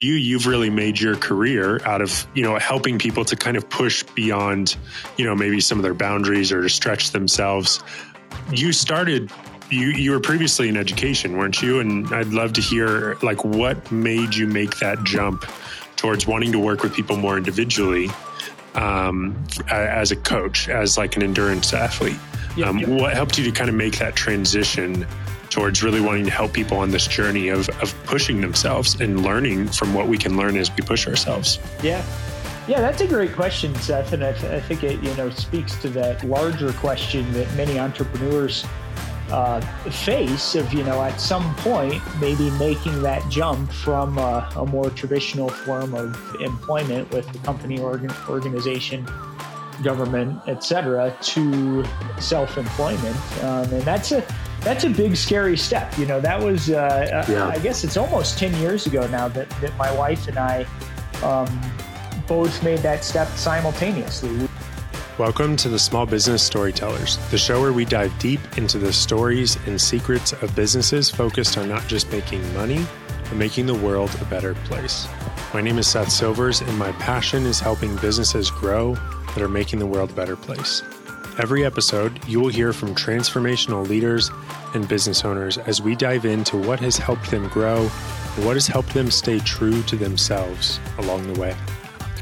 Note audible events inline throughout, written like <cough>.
you you've really made your career out of you know helping people to kind of push beyond you know maybe some of their boundaries or to stretch themselves. You started you you were previously in education weren't you? And i'd love to hear like what made you make that jump towards wanting to work with people more individually um, as a coach as like an endurance athlete? Um, what helped you to kind of make that transition towards really wanting to help people on this journey of, of pushing themselves and learning from what we can learn as we push ourselves? Yeah. Yeah, that's a great question, Seth, and I, th- I think it you know speaks to that larger question that many entrepreneurs uh, face of you know at some point maybe making that jump from a more traditional form of employment with the company organ- organization government etc to self-employment um, and that's a that's a big scary step. You know that was uh, uh, yeah. i guess it's almost 10 years ago now that, that my wife and i um, both made that step simultaneously. Welcome to the small business storytellers the show where we dive deep into the stories and secrets of businesses focused on not just making money but making the world a better place. My name is seth silvers and my passion is helping businesses grow that are making the world a better place Every episode, you will hear from transformational leaders and business owners as we dive into what has helped them grow and what has helped them stay true to themselves along the way.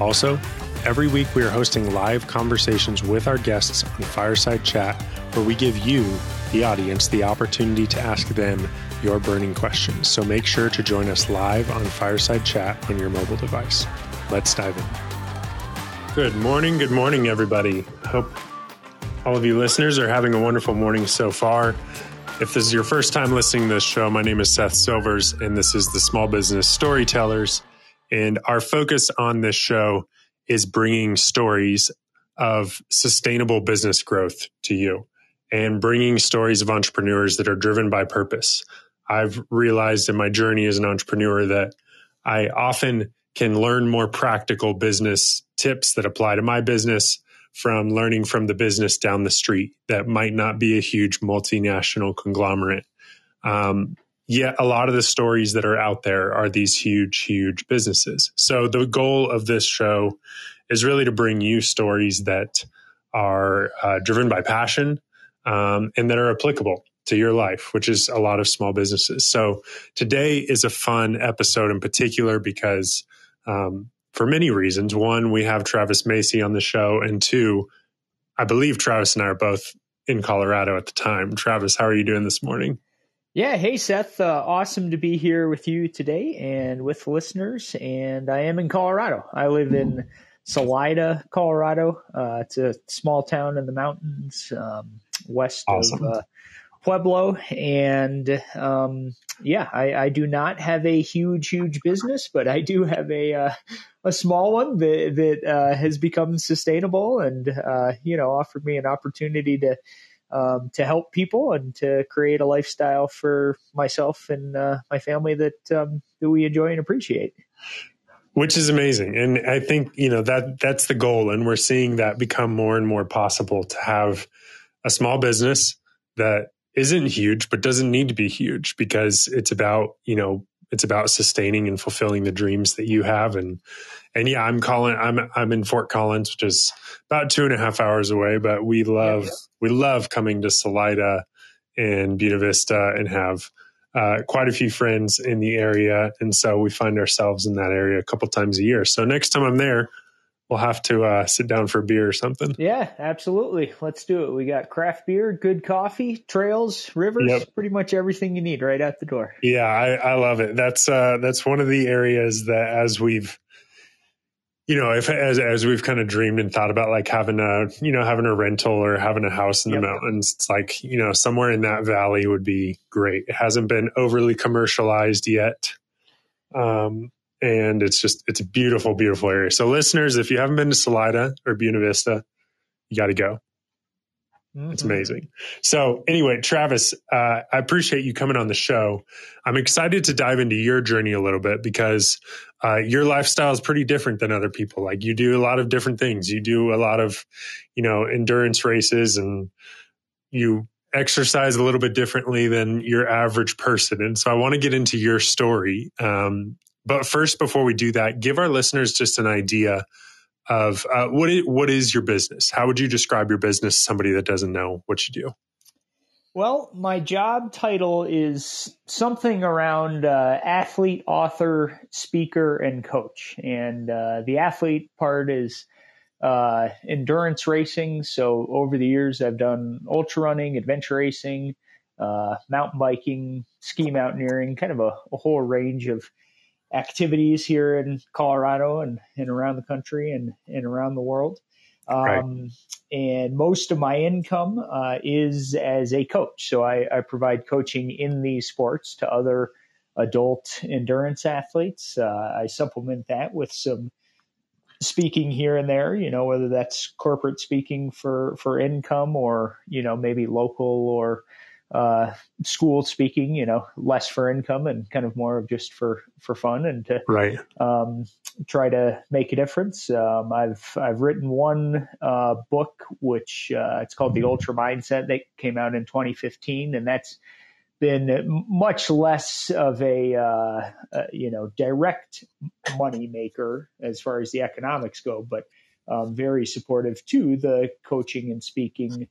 Also, every week we are hosting live conversations with our guests on Fireside Chat where we give you, the audience, the opportunity to ask them your burning questions. So make sure to join us live on Fireside Chat on your mobile device. Let's dive in. Good morning. Good morning, everybody. Hope all of you listeners are having a wonderful morning so far. If this is your first time listening to this show, my name is Seth Silvers, and this is the Small Business Storytellers. And our focus on this show is bringing stories of sustainable business growth to you and bringing stories of entrepreneurs that are driven by purpose. I've realized in my journey as an entrepreneur that I often can learn more practical business tips that apply to my business from learning from the business down the street that might not be a huge multinational conglomerate. Um, yet a lot of the stories that are out there are these huge, huge businesses. So the goal of this show is really to bring you stories that are uh, driven by passion um, and that are applicable to your life, which is a lot of small businesses. So today is a fun episode in particular because um, for many reasons. One, we have Travis Macy on the show, and two, I believe Travis and I are both in Colorado at the time. Travis, how are you doing this morning? Yeah, hey Seth, uh, awesome to be here with you today and with listeners. And I am in Colorado. I live in Salida, Colorado. Uh, it's a small town in the mountains um, west awesome. of uh, Pueblo. And um, yeah, I, I, do not have a huge, huge business, but I do have a uh, a small one that that uh, has become sustainable and uh, you know offered me an opportunity to um, to help people and to create a lifestyle for myself and uh, my family that um, that we enjoy and appreciate. Which is amazing, and I think you know that that's the goal, and we're seeing that become more and more possible to have a small business that isn't huge, but doesn't need to be huge because it's about, you know, it's about sustaining and fulfilling the dreams that you have. And, and yeah, I'm calling, I'm, I'm in Fort Collins, which is about two and a half hours away, but we love, yeah, yeah. we love coming to Salida and Buena Vista and have, uh, quite a few friends in the area. And so we find ourselves in that area a couple times a year. So next time I'm there, we'll have to uh, sit down for a beer or something. Yeah, absolutely. Let's do it. We got craft beer, good coffee, trails, rivers, yep. pretty much everything you need right out the door. Yeah, I, I love it. That's uh, that's one of the areas that as we've you know, if as as we've kind of dreamed and thought about like having a you know having a rental or having a house in the mountains, it's like you know somewhere in that valley would be great. It hasn't been overly commercialized yet, um, and it's just it's a beautiful, beautiful area. So, listeners, if you haven't been to Salida or Buena Vista, you got to go. Mm-hmm. It's amazing. So, anyway, Travis, uh, I appreciate you coming on the show. I'm excited to dive into your journey a little bit because uh, your lifestyle is pretty different than other people. Like you do a lot of different things. You do a lot of, you know, endurance races, and you exercise a little bit differently than your average person. And so, I want to get into your story. Um, But first, before we do that, give our listeners just an idea of uh, what is, what is your business? How would you describe your business to somebody that doesn't know what you do? Well, my job title is something around uh, athlete, author, speaker, and coach. And uh, the athlete part is uh, endurance racing. So over the years, I've done ultra running, adventure racing, uh, mountain biking, ski mountaineering, kind of a, a, whole range of activities here in Colorado and, and around the country and, and around the world. Um, right. And most of my income uh, is as a coach. So I, I, provide coaching in these sports to other adult endurance athletes. Uh, I supplement that with some speaking here and there, you know, whether that's corporate speaking for, for income or, you know, maybe local or uh, school speaking, you know, less for income and kind of more of just for, for fun and to right. um, try to make a difference. Um, I've, I've written one uh, book, which uh, it's called The Ultra Mindset that came out in 2015. And that's been much less of a, uh, uh, you know, direct money maker as far as the economics go, but um, very supportive to the coaching and speaking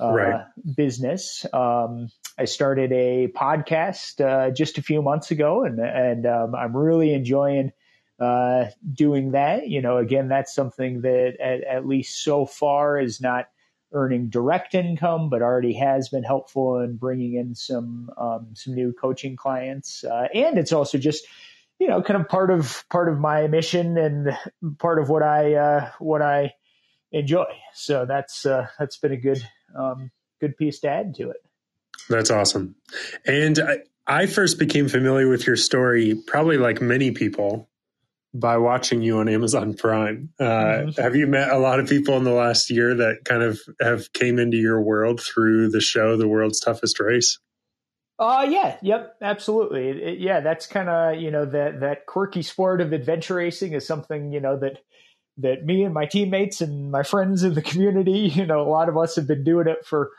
uh, right. business. Um, I started a podcast uh, just a few months ago, and and um, I'm really enjoying uh, doing that. You know, again, that's something that at, at, least so far is not earning direct income, but already has been helpful in bringing in some um, some new coaching clients, uh, and it's also just you know kind of part of part of my mission and part of what I uh, what I enjoy. So that's uh, that's been a good um, good piece to add to it. That's awesome. And I, I first became familiar with your story, probably like many people, by watching you on Amazon Prime. Uh, mm-hmm. Have you met a lot of people in the last year that kind of have came into your world through the show, The World's Toughest Race? Uh yeah, yep, absolutely. It, it, yeah, that's kind of you know that that quirky sport of adventure racing is something you know that that me and my teammates and my friends in the community, <laughs> you know, a lot of us have been doing it for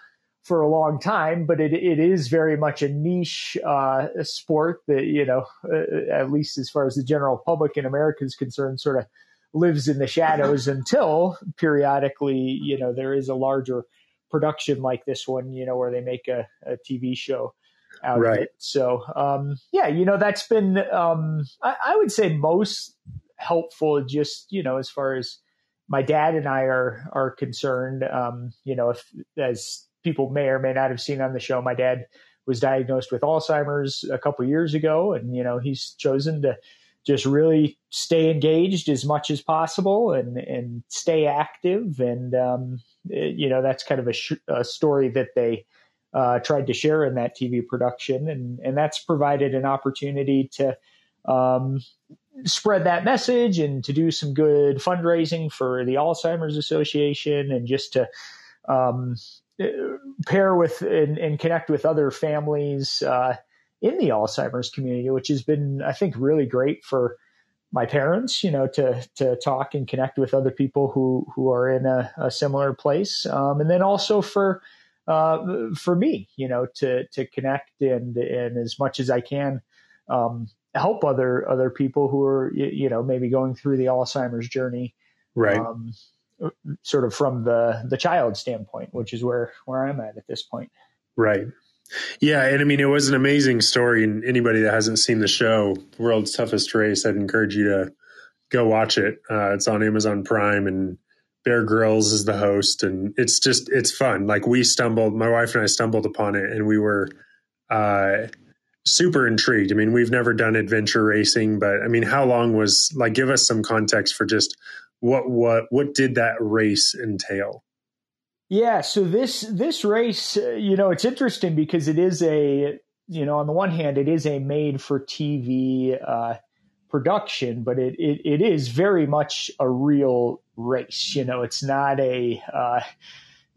for a long time, but it it is very much a niche uh, sport that you know, uh, at least as far as the general public in America is concerned, sort of lives in the shadows until periodically, you know, there is a larger production like this one, you know, where they make a, a TV show out right. of it. So, um, yeah, you know, that's been, um, I, I, would say most helpful just you know as far as my dad and I are are concerned. Um, you know, if as people may or may not have seen on the show, my dad was diagnosed with Alzheimer's a couple years ago, and you know he's chosen to just really stay engaged as much as possible and and stay active. And um, it, you know that's kind of a, sh- a story that they uh, tried to share in that TV production, and and that's provided an opportunity to um, spread that message and to do some good fundraising for the Alzheimer's Association and just to um, pair with and, and, connect with other families uh, in the Alzheimer's community, which has been, I think, really great for my parents, you know, to to talk and connect with other people who who are in a, a similar place, um, and then also for uh, for me, you know, to to connect and and as much as I can um, help other other people who are you know maybe going through the Alzheimer's journey, right? Um, sort of from the the child standpoint, which is where where I'm at at this point. Right. Yeah, and I mean it was an amazing story. And anybody that hasn't seen the show, World's Toughest Race, I'd encourage you to go watch it. Uh, it's on Amazon Prime, and Bear Grylls is the host, and it's just it's fun. Like we stumbled, my wife and I stumbled upon it, and we were. Uh, super intrigued. I mean, we've never done adventure racing, but I mean, how long was like? Give us some context for just what what what did that race entail? Yeah, so this this race, uh, you know, it's interesting because it is a you know, on the one hand, it is a made for TV uh, production, but it, it it is very much a real race. You know, it's not a uh,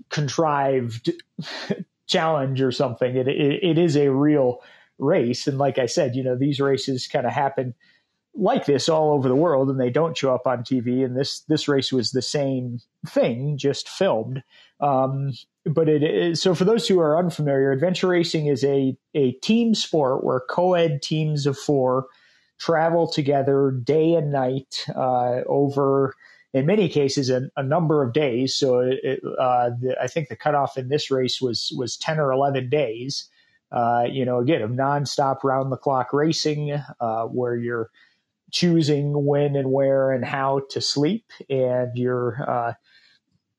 contrived <laughs> challenge or something. It, it, it is a real race. And like I said, you know, these races kind of happen like this all over the world and they don't show up on TV. And this, this race was the same thing, just filmed. Um, but it is, so for those who are unfamiliar, adventure racing is a, a team sport where co-ed teams of four travel together day and night uh, over, in many cases, a, a number of days. So it, uh, the, I think the cutoff in this race was was ten or eleven days. Uh, you know, again, of nonstop round the clock racing, uh, where you're choosing when and where and how to sleep, and you're uh,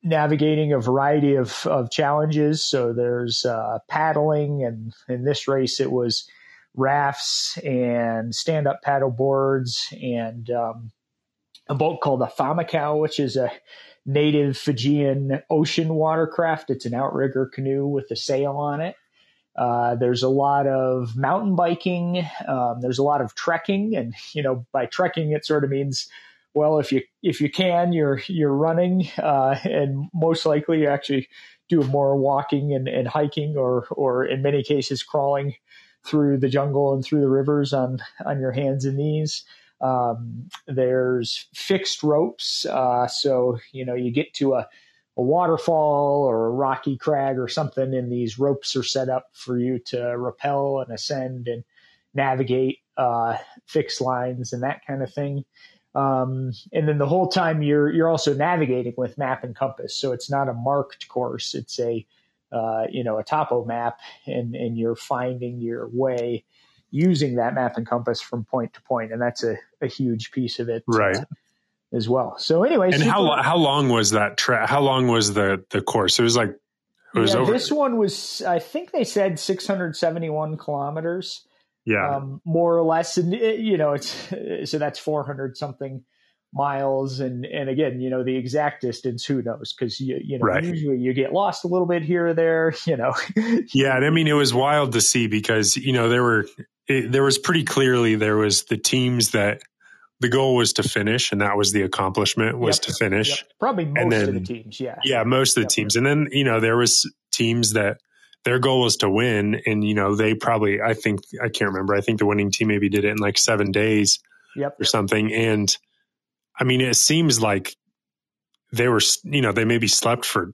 navigating a variety of, of challenges. So there's uh, paddling, and in this race, it was rafts and stand up paddle boards and um, a boat called a camakau, which is a native Fijian ocean watercraft. It's an outrigger canoe with a sail on it. Uh, there's a lot of mountain biking. Um, there's a lot of trekking, and you know, by trekking, it sort of means, well, if you if you can, you're you're running, uh, and most likely you actually do more walking and, and hiking, or or in many cases crawling through the jungle and through the rivers on on your hands and knees. Um, there's fixed ropes, uh, so you know you get to a a waterfall or a rocky crag or something, and these ropes are set up for you to rappel and ascend and navigate uh, fixed lines and that kind of thing. Um, and then the whole time you're you're also navigating with map and compass, so it's not a marked course; it's a uh, you know a topo map, and and you're finding your way using that map and compass from point to point, and that's a, a huge piece of it, right? As well. So anyway, and how how long was that track? How long was the the course? It was like it was yeah, over. This one was, I think they said 671 kilometers. Yeah, um, more or less, and it, you know, it's <laughs> so that's 400 something miles, and and again, you know, the exact distance, who knows? Because you you know, right. usually you get lost a little bit here or there, <laughs> you know. yeah, and I mean, it was wild to see because you know there were it, there was pretty clearly there was the teams that the goal was to finish, and that was the accomplishment was yep. to finish. Yep. Probably most and then, of the teams, yeah, yeah, most of the yep. teams, and then you know there was teams that their goal was to win, and you know they probably I think I can't remember. I think the winning team maybe did it in like seven days, yep. or something. And I mean, it seems like they were you know they maybe slept for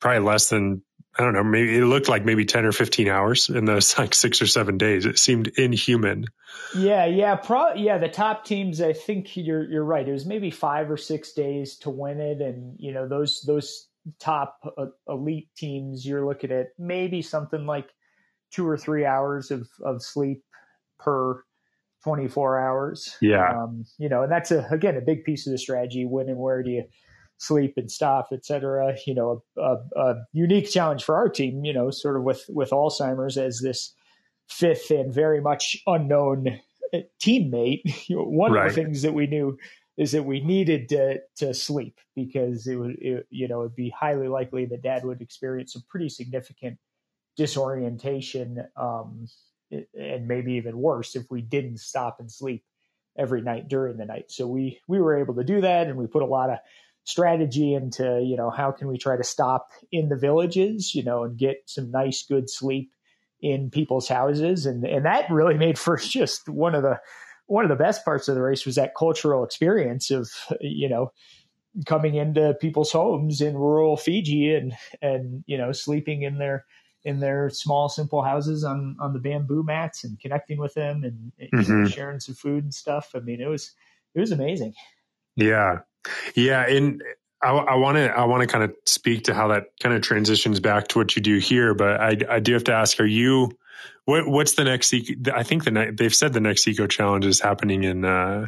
probably less than I don't know, maybe it looked like maybe 10 or 15 hours in those <laughs> like six or seven days. It seemed inhuman. Yeah. Yeah. Pro, yeah. The top teams, I think you're, you're right. It was maybe five or six days to win it. And, you know, those, those top uh, elite teams, you're looking at maybe something like two or three hours of, of sleep per 24 hours. Yeah. Um, you know, and that's a, again, a big piece of the strategy. When and where do you, sleep and stuff, et cetera. You know, a, a, a, unique challenge for our team, you know, sort of with, with Alzheimer's as this fifth and very much unknown uh, teammate. <laughs> One right. of the things that we knew is that we needed to, to sleep because it would, it, you know, it'd be highly likely that dad would experience some pretty significant disorientation, um, and maybe even worse if we didn't stop and sleep every night during the night. So we, we were able to do that and we put a lot of strategy into you know how can we try to stop in the villages you know and get some nice good sleep in people's houses. And and that really <laughs> made for just one of the one of the best parts of the race was that cultural experience of you know coming into people's homes in rural Fiji and and you know sleeping in their in their small simple houses on on the bamboo mats and connecting with them and, mm-hmm. sharing some food and stuff. I mean it was it was amazing. Yeah yeah, and I want to I want to kind of speak to how that kind of transitions back to what you do here, but I I do have to ask: Are you what what's the next? I think the they've said the next eco challenge is happening in uh,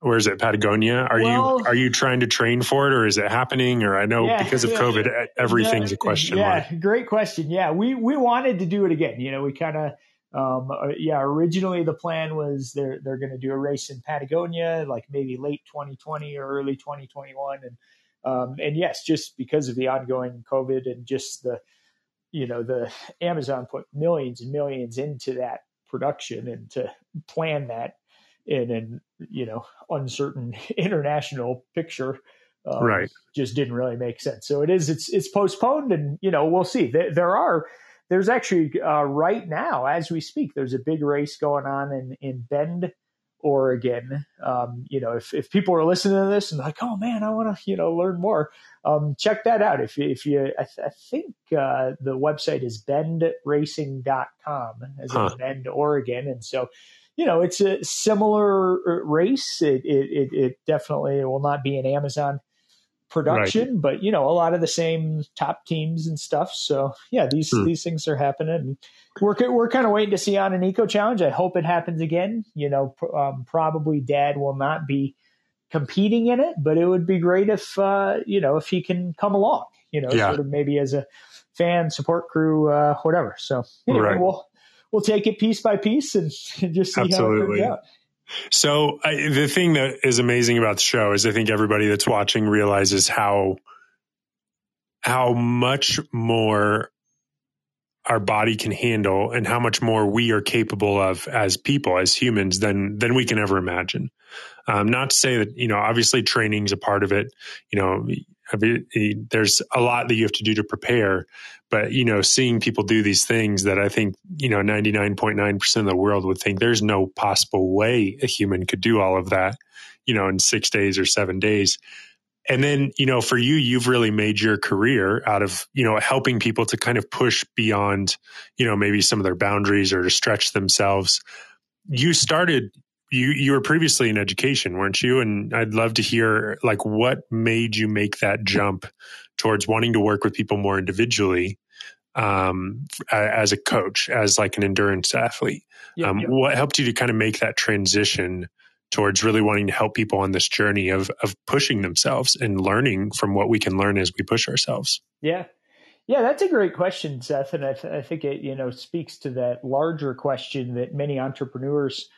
where is it Patagonia? Are well, you are you trying to train for it, or is it happening? Or I know yeah, because of yeah, COVID, everything's a question yeah, mark. great question. Yeah, we we wanted to do it again. You know, we kind of um, uh, yeah, originally the plan was they're they're going to do a race in Patagonia, like maybe late 2020 or early 2021, and um, and yes, just because of the ongoing COVID and just the you know the Amazon put millions and millions into that production and to plan that in an you know uncertain <laughs> international picture um, right. just didn't really make sense. So it is it's it's postponed and you know we'll see. There, there are there's actually uh, right now, as we speak, there's a big race going on in in Bend, Oregon. Um, you know, if if people are listening to this and like, oh man, I want to you know learn more, um, check that out. If you, if you, I, th- I think uh, the website is bendracing.com as huh. in Bend, Oregon, and so you know, it's a similar uh, race. It, it, it definitely will not be an Amazon production, right. but you know, a lot of the same top teams and stuff. So yeah, these hmm. these things are happening. We're we're kind of waiting to see on an eco challenge. I hope it happens again. You know, um, probably Dad will not be competing in it, but it would be great if uh, you know if he can come along. You know, yeah. sort of maybe as a fan, support crew, uh, whatever. So anyway, right. we'll we'll take it piece by piece and, and <laughs> just see Absolutely. how it turns out. So I, the thing that is amazing about the show is I think everybody that's watching realizes how how much more our body can handle and how much more we are capable of as people as humans than than we can ever imagine. Um, not to say that you know obviously training is a part of it. You know there's a lot that you have to do to prepare but you know seeing people do these things that i think you know 99.9% of the world would think there's no possible way a human could do all of that you know in 6 days or 7 days. And then you know for you you've really made your career out of you know helping people to kind of push beyond you know maybe some of their boundaries or to stretch themselves. You started you you were previously in education, weren't you? And I'd love to hear like what made you make that jump towards wanting to work with people more individually um, as a coach, as like an endurance athlete. um, What helped you to kind of make that transition towards really wanting to help people on this journey of of pushing themselves and learning from what we can learn as we push ourselves? Yeah. Yeah, that's a great question, Seth, and I, th- I think it you know speaks to that larger question that many entrepreneurs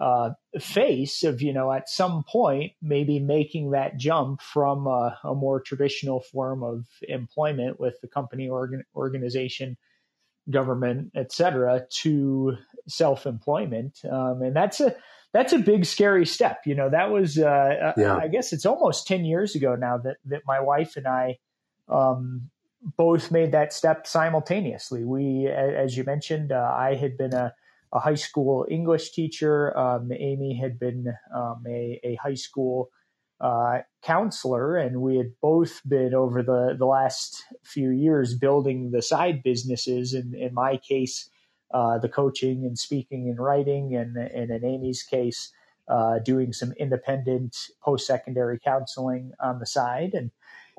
uh, face of you know at some point maybe making that jump from a, a more traditional form of employment with the company organ, organization government etc to self-employment. Um, and that's a that's a big scary step. You know that was uh, uh yeah. i guess it's almost 10 years ago now that that my wife and i um, both made that step simultaneously. We as you mentioned uh, i had been a a high school English teacher. Um, Amy had been um, a, a, high school uh, counselor, and we had both been over the, the last few years building the side businesses. In, in my case, uh, the coaching and speaking and writing, and, and in Amy's case, uh, doing some independent post secondary counseling on the side. And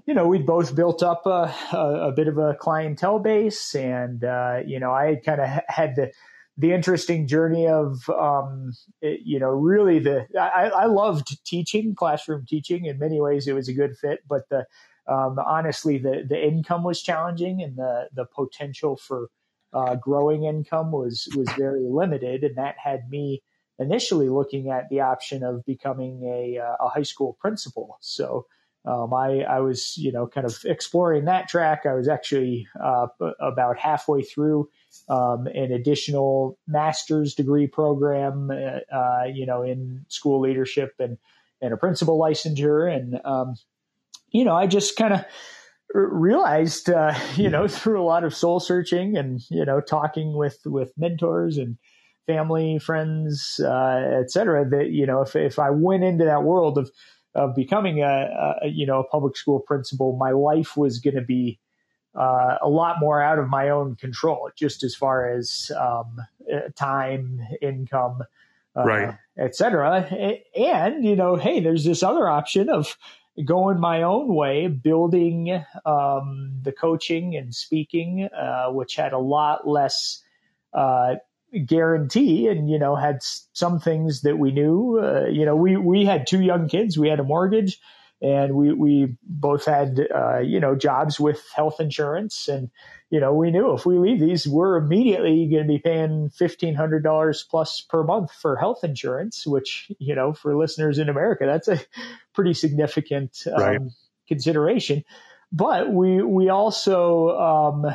you know, we'd both built up a, a, a bit of a clientele base, and uh, you know, I kind of had to the interesting journey of um, it, you know really the I, I, loved teaching classroom teaching. In many ways it was a good fit but the um, honestly the the income was challenging and the the potential for uh, growing income was was very limited. And that had me initially looking at the option of becoming a, uh, a high school principal. So um, I, I was, you know, kind of exploring that track. I was actually uh, about halfway through um, an additional master's degree program, uh, uh, you know, in school leadership and and a principal licensure, and um, you know, I just kind of realized, uh, <laughs> you know, through a lot of soul searching and you know, talking with with mentors and family, friends, uh, et cetera, that you know, if if I went into that world of of becoming a, a, you know a public school principal, my life was going to be uh, a lot more out of my own control, just as far as um, uh, time, income, uh, right, etc. And you know, hey, there's this other option of going my own way, building um, the coaching and speaking, uh, which had a lot less uh, guarantee and you know had some things that we knew uh, you know we we had two young kids. We had a mortgage and we we both had uh, you know jobs with health insurance and you know we knew if we leave these we're immediately going to be paying $1500 plus per month for health insurance which you know for listeners in america that's a pretty significant um, right. consideration but we we also um,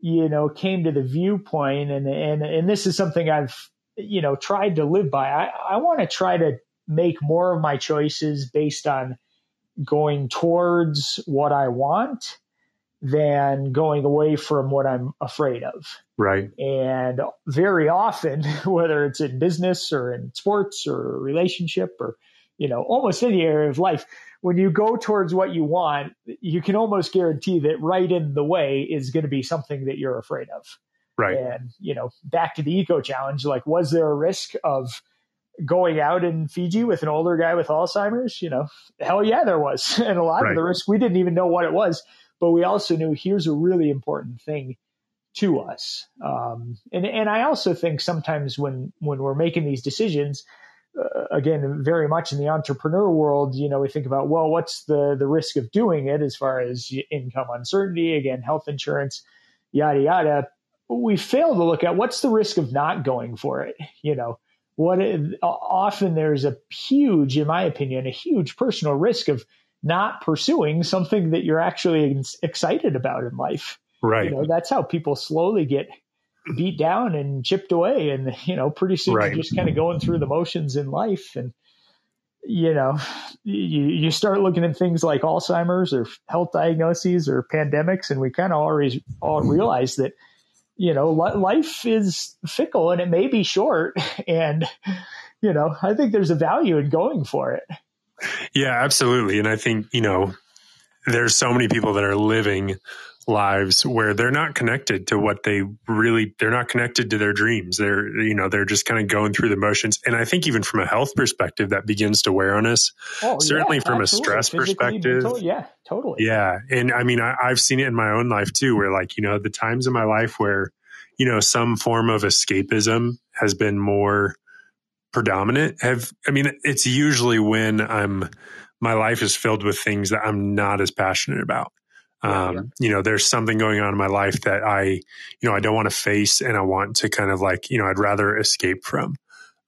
you know, came to the viewpoint and, and, and this is something I've, you know, tried to live by. I, I want to try to make more of my choices based on going towards what I want than going away from what I'm afraid of. Right. And very often, <laughs> whether it's in business or in sports or relationship or, you know, almost any area of life, when you go towards what you want, you can almost guarantee that right in the way is going to be something that you're afraid of. Right. And, you know, back to the eco challenge, like, was there a risk of going out in Fiji with an older guy with Alzheimer's? You know, hell yeah, there was. <laughs> And a lot right. of the risk, we didn't even know what it was, but we also knew here's a really important thing to us. Um, and, and I also think sometimes when, when we're making these decisions, uh, again, very much in the entrepreneur world, you know, we think about, well, what's the, the risk of doing it as far as income uncertainty, again, health insurance, yada, yada. We fail to look at what's the risk of not going for it. You know, what often there's a huge, in my opinion, a huge personal risk of not pursuing something that you're actually excited about in life. Right. You know, that's how people slowly get beat down and chipped away. And, you know, pretty soon right. you're just kind of going through the motions in life. And, you know, you, you start looking at things like Alzheimer's or health diagnoses or pandemics. And we kind of always all realize that, you know, life is fickle and it may be short. <laughs> And, you know, I think there's a value in going for it. Yeah, absolutely. And I think, you know, there's so many people that are living lives where they're not connected to what they really they're not connected to their dreams. They're you know they're just kind of going through the motions. And i think even from a health perspective that begins to wear on us. Oh, certainly yeah, from absolutely. a stress Physically, perspective. mental, yeah totally. Yeah and i mean I, i've seen it in my own life too where like you know the times in my life where you know some form of escapism has been more predominant. Have i mean it's usually when i'm my life is filled with things that i'm not as passionate about um, yeah. you know, there's something going on in my life that I, you know, I don't want to face and I want to kind of like, you know, I'd rather escape from.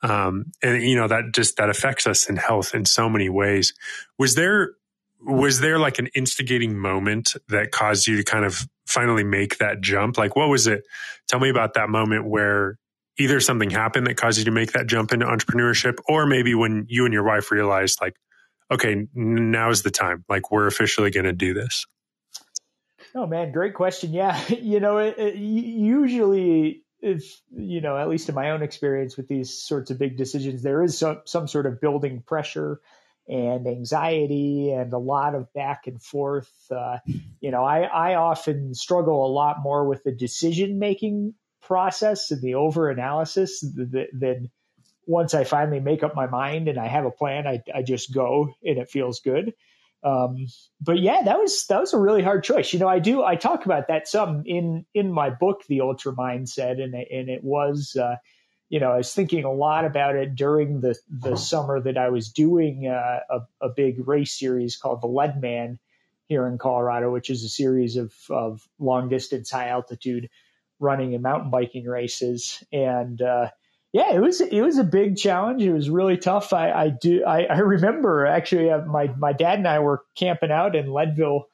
Um, and you know, that just, that affects us in health in so many ways. Was there, was there like an instigating moment that caused you to kind of finally make that jump? Like, what was it? Tell me about that moment where either something happened that caused you to make that jump into entrepreneurship, or maybe when you and your wife realized, like, okay, now's the time. Like, we're officially going to do this. Oh man, great question. Yeah, <laughs> you know, it, it, usually if you know, at least in my own experience with these sorts of big decisions, there is some some sort of building pressure and anxiety and a lot of back and forth. Uh, you know, I I often struggle a lot more with the decision making process and the over analysis than once I finally make up my mind and I have a plan, I, I just go and it feels good. Um, but yeah, that was that was a really hard choice. You know, I do I talk about that some in in my book, The Ultra Mindset, and and it was. Uh, you know, I was thinking a lot about it during the the summer that I was doing uh, a, a big race series called the Leadman here in Colorado, which is a series of of long distance, high altitude running and mountain biking races. And uh, yeah, it was it was a big challenge. It was really tough. I, I do I, <laughs> I remember actually uh, my my dad and I were camping out in Leadville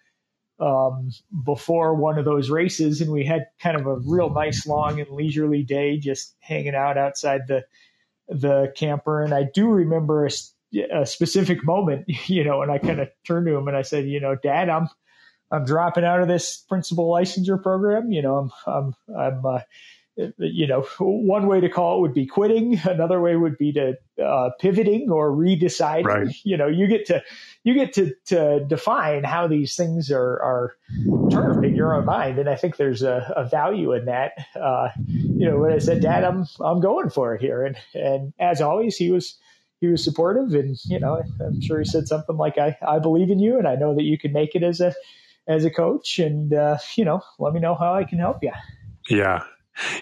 um, before one of those races, and we had kind of a real nice long and leisurely day, just hanging out outside the the camper. And I do remember a, a specific moment, <laughs> you know, and I kind of turned to him and I said, you know, Dad, I'm I'm dropping out of this principal licensure program. You know, I'm I'm I'm uh, you know, one way to call it would be quitting. <laughs> Another way would be to uh, pivoting or redeciding. Right. You know, you get to you get to, to define how these things are are termed in your own mind, and I think there's a, a value in that. Uh, you know, when I said, "Dad, I'm I'm going for it here," and and as always, he was he was supportive, and you know, I'm sure he said something like, "I I believe in you, and I know that you can make it as a as a coach, and uh, you know, let me know how I can help you." Yeah,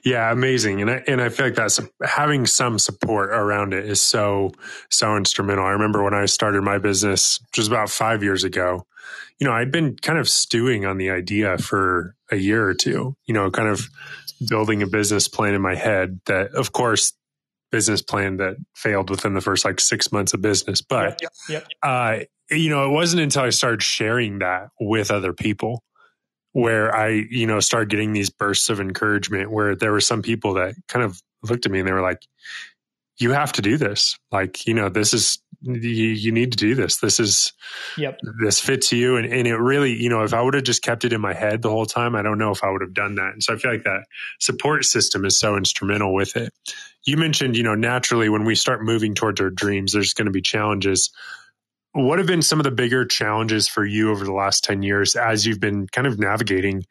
yeah, amazing. And I, and I feel like that's having some support around it is so, so instrumental. I remember when I started my business just about five years ago, you know, I'd been kind of stewing on the idea for a year or two, you know, kind of building a business plan in my head that, of course, business plan that failed within the first like six months of business. But, yep, yep, yep. Uh, you know, it wasn't until I started sharing that with other people where I, you know, started getting these bursts of encouragement where there were some people that kind of looked at me and they were like, you have to do this. Like, you know, this is, you, you need to do this. This is, yep. this fits you. And, and it really, you know, if I would have just kept it in my head the whole time, I don't know if I would have done that. And so I feel like that support system is so instrumental with it. You mentioned, you know, naturally when we start moving towards our dreams, there's going to be challenges what have been some of the bigger challenges for you over the last 10 years as you've been kind of navigating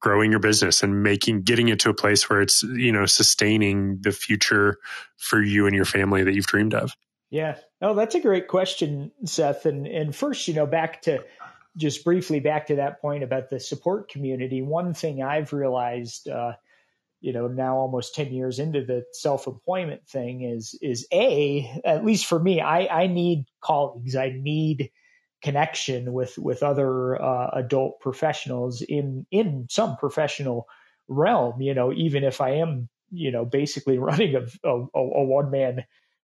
growing your business and making getting it to a place where it's you know sustaining the future for you and your family that you've dreamed of? Yeah. Oh that's a great question seth. And and first you know back to just briefly back to that point about the support community one thing i've realized uh, you know now almost 10 years into the self-employment thing is is a at least for me i i need colleagues. I need connection with with other uh, adult professionals in in some professional realm you know even if i am you know basically <laughs> running a, a, a one man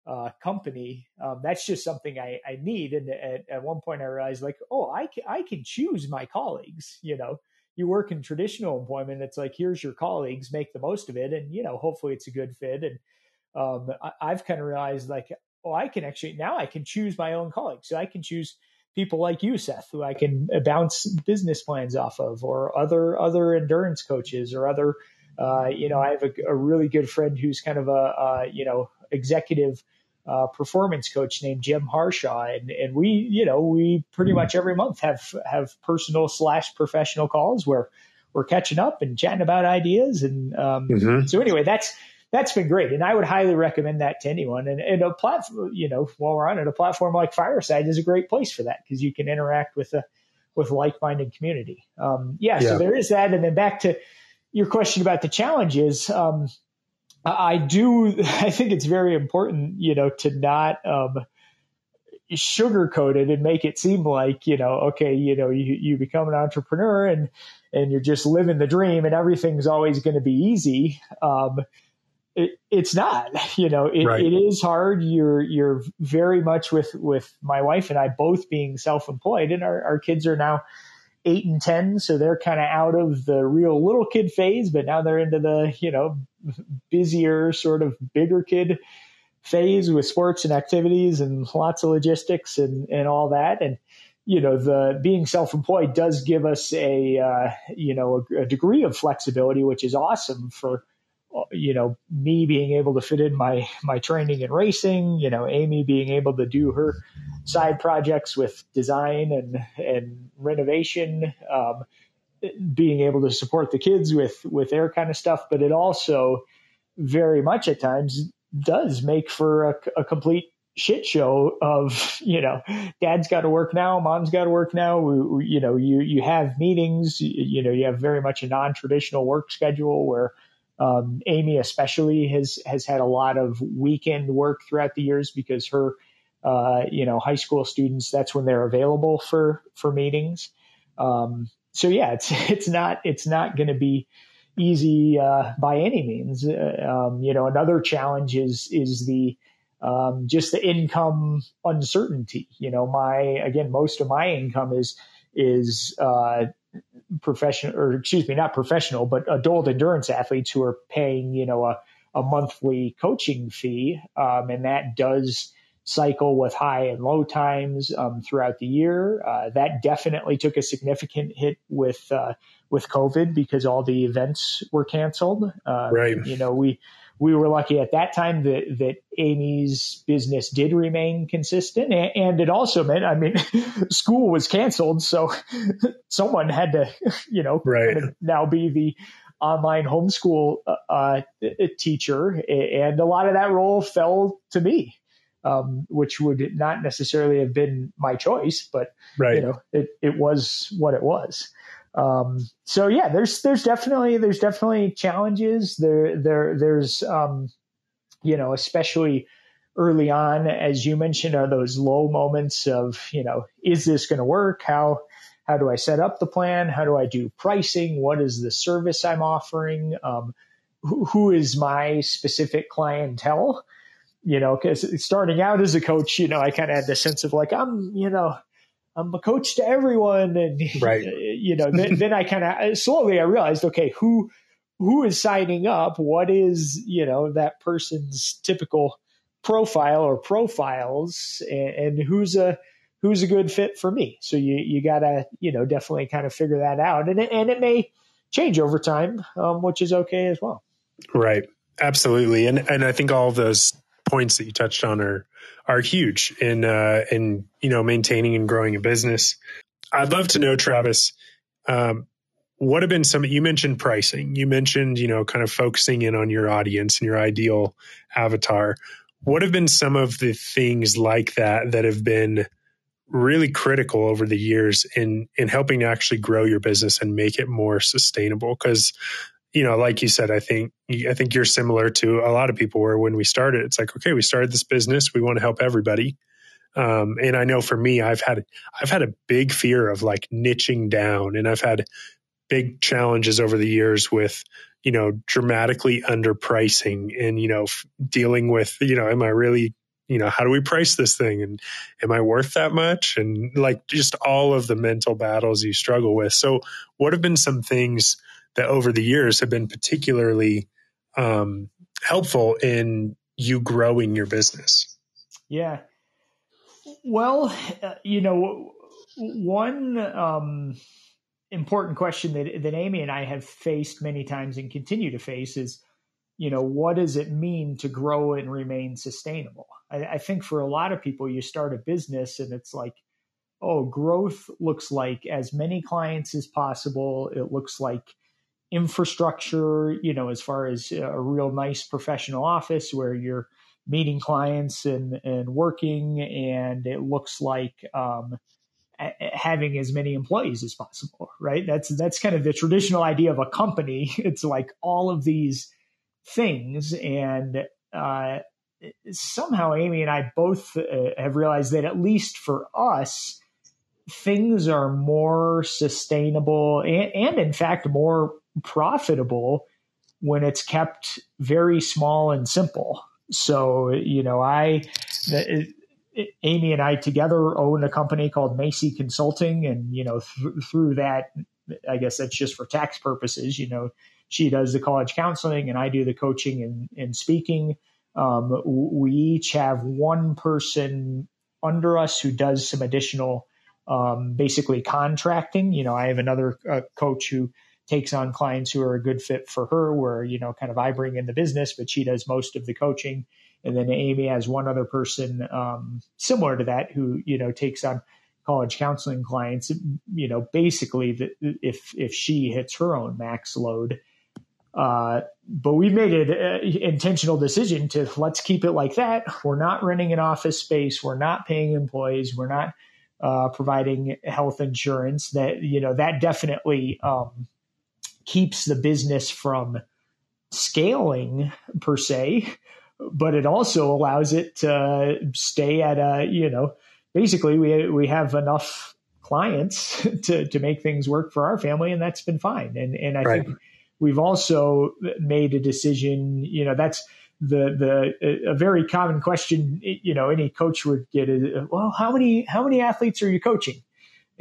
uh, company. Um, that's just something I, I need. And at, at one point i realized like oh I can, I can choose my colleagues you know you work in traditional employment it's like here's your colleagues make the most of it and you know hopefully it's a good fit and um, I, have kind of realized like oh i can actually now i can choose my own colleagues so i can choose people like you, Seth, who I can bounce business plans off of, or other other endurance coaches, or other. Uh, you know, I have a, a, really good friend who's kind of a, a you know executive uh, performance coach named Jim Harshaw, and and we you know we pretty much every month have have personal slash professional calls where we're catching up and chatting about ideas, and um, mm-hmm. so anyway, that's that's been great. And I would highly recommend that to anyone. And, and a platform, you know, while we're on it, a platform like Fireside is a great place for that because you can interact with a, with like-minded community. Um, yeah, yeah, So there is that. And then back to your question about the challenges. Um, I do, <laughs> I think it's very important, you know, to not, um, sugarcoat it and make it seem like, you know, okay, you know, you, you become an entrepreneur and, and you're just living the dream and everything's always going to be easy. Um, it, it's not <laughs> you know it, right. it is hard you're you're very much with with my wife and i both being self-employed and our, our kids are now eight and ten so they're kind of out of the real little kid phase but now they're into the you know busier sort of bigger kid phase with sports and activities and lots of logistics and and all that. And you know the being self-employed does give us a uh, you know a, a degree of flexibility which is awesome for you know, me being able to fit in my my training and racing, you know, Amy being able to do her side projects with design and and renovation, um, being able to support the kids with with their kind of stuff, but it also very much at times does make for a, a complete shit show of you know dad's got to work now mom's got to work now we, we, you know you you have meetings you, you know you have very much a non-traditional work schedule where um, Amy especially has has had a lot of weekend work throughout the years because her uh, you know high school students that's when they're available for for meetings. Um, so yeah, it's <laughs> it's not it's not going to be easy uh, by any means. Uh, um, you know, another challenge is is the um, just the income uncertainty. You know, my again, most of my income is is uh, professional or excuse me, not professional, but adult endurance athletes who are paying, you know, a, a monthly coaching fee. Um, and that does cycle with high and low times um, throughout the year. Uh, that definitely took a significant hit with uh, with COVID because all the events were canceled. Uh, right. You know, we we were lucky at that time that that Amy's business did remain consistent, and, it also meant, I mean, <laughs> school was canceled, so <laughs> someone had to, <laughs> you know, right. kind of now be the online homeschool uh, uh, teacher, and a lot of that role fell to me. Um, which would not necessarily have been my choice, but right. you know, it, it was what it was. Um, so yeah, there's there's definitely there's definitely challenges. There there there's um, you know especially early on as you mentioned are those low moments of you know is this going to work? How how do I set up the plan? How do I do pricing? What is the service I'm offering? Um, who, who is my specific clientele? You know because starting out as a coach you know I kind of had the sense of like I'm you know I'm a coach to everyone. And, <laughs> right. you know, then, then I kind of slowly I realized, okay, who, who is signing up? What is, you know, that person's typical profile or profiles and, and who's a, who's a good fit for me. So you, you gotta, you know, definitely kind of figure that out. And it, and it may change over time, um, which is okay as well. Right. Absolutely. And, and I think all of those points that you touched on are are huge in uh, in you know maintaining and growing a business. I'd love to know, Travis, um, what have been some you mentioned pricing. You mentioned you know kind of focusing in on your audience and your ideal avatar. What have been some of the things like that that have been really critical over the years in in helping to actually grow your business and make it more sustainable? Because you know like you said i think i think you're similar to a lot of people where when we started it's like okay we started this business. We want to help everybody. Um, and i know for me i've had i've had a big fear of like niching down and i've had big challenges over the years with you know dramatically underpricing and you know f- dealing with you know am i really you know how do we price this thing? And am i worth that much? And like just all of the mental battles you struggle with. So what have been some things that over the years have been particularly um, helpful in you growing your business yeah well uh, you know one um, important question that, that Amy and I have faced many times and continue to face is, you know, what does it mean to grow and remain sustainable? I, I think for a lot of people, you start a business and it's like, oh, growth looks like as many clients as possible. It looks like infrastructure, you know, as far as a real nice professional office where you're meeting clients and, and working. And it looks like, um, having as many employees as possible, right? That's that's kind of the traditional idea of a company. <laughs> It's like all of these things, and uh, somehow Amy and I both uh, have realized that at least for us, things are more sustainable and, and in fact more profitable when it's kept very small and simple. So you know, I. The, Amy and I together own a company called Macy Consulting, and you know th- through that, I guess that's just for tax purposes. You know, she does the college counseling, and I do the coaching and, and speaking. Um, we each have one person under us who does some additional, um, basically contracting. You know, I have another uh, coach who takes on clients who are a good fit for her, where you know, kind of I bring in the business, but she does most of the coaching and then Amy has one other person um, similar to that who you know takes on college counseling clients. You know, basically, the, if if she hits her own max load. Uh, but we made an uh, intentional decision to let's keep it like that. We're not renting an office space. We're not paying employees. We're not uh, providing health insurance. That you know that definitely um, keeps the business from scaling per se but it also allows it to stay at a you know basically we we have enough clients <laughs> to to make things work for our family and that's been fine and and I right. think we've also made a decision you know that's the the a very common question you know any coach would get is well how many how many athletes are you coaching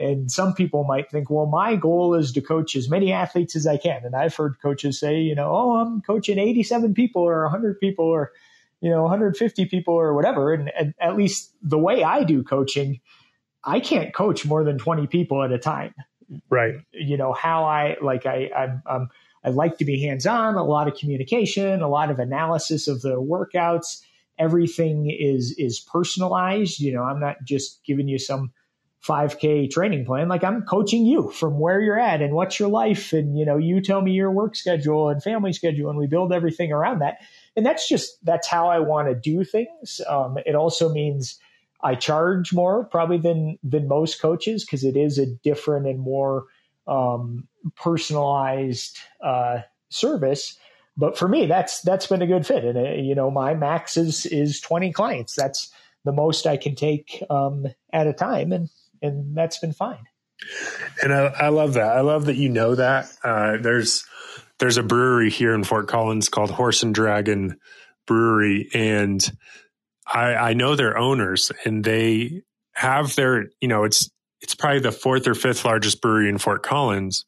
and some people might think, well, my goal is to coach as many athletes as I can. And I've heard coaches say, you know, oh, I'm coaching 87 people or 100 people or you know 150 people or whatever. And, and, at least the way i do coaching i can't coach more than 20 people at a time. Right. You know how i like i i'm, I'm i like to be hands on a lot of communication a lot of analysis of the workouts. Everything is is personalized. You know i'm not just giving you some 5k training plan like i'm coaching you from where you're at and what's your life and you know you tell me your work schedule and family schedule and we build everything around that and that's just that's how I want to do things. Um, it also means I charge more probably than than most coaches because it is a different and more um, personalized uh, service. But for me, that's that's been a good fit. And uh, you know, my max is is twenty clients. That's the most I can take um, at a time, and and that's been fine. And I, I love that. I love that you know that. Uh, there's there's a brewery here in Fort Collins called Horse and Dragon Brewery, and I, I know their owners, and they have their, you know, it's it's probably the fourth or fifth largest brewery in Fort Collins,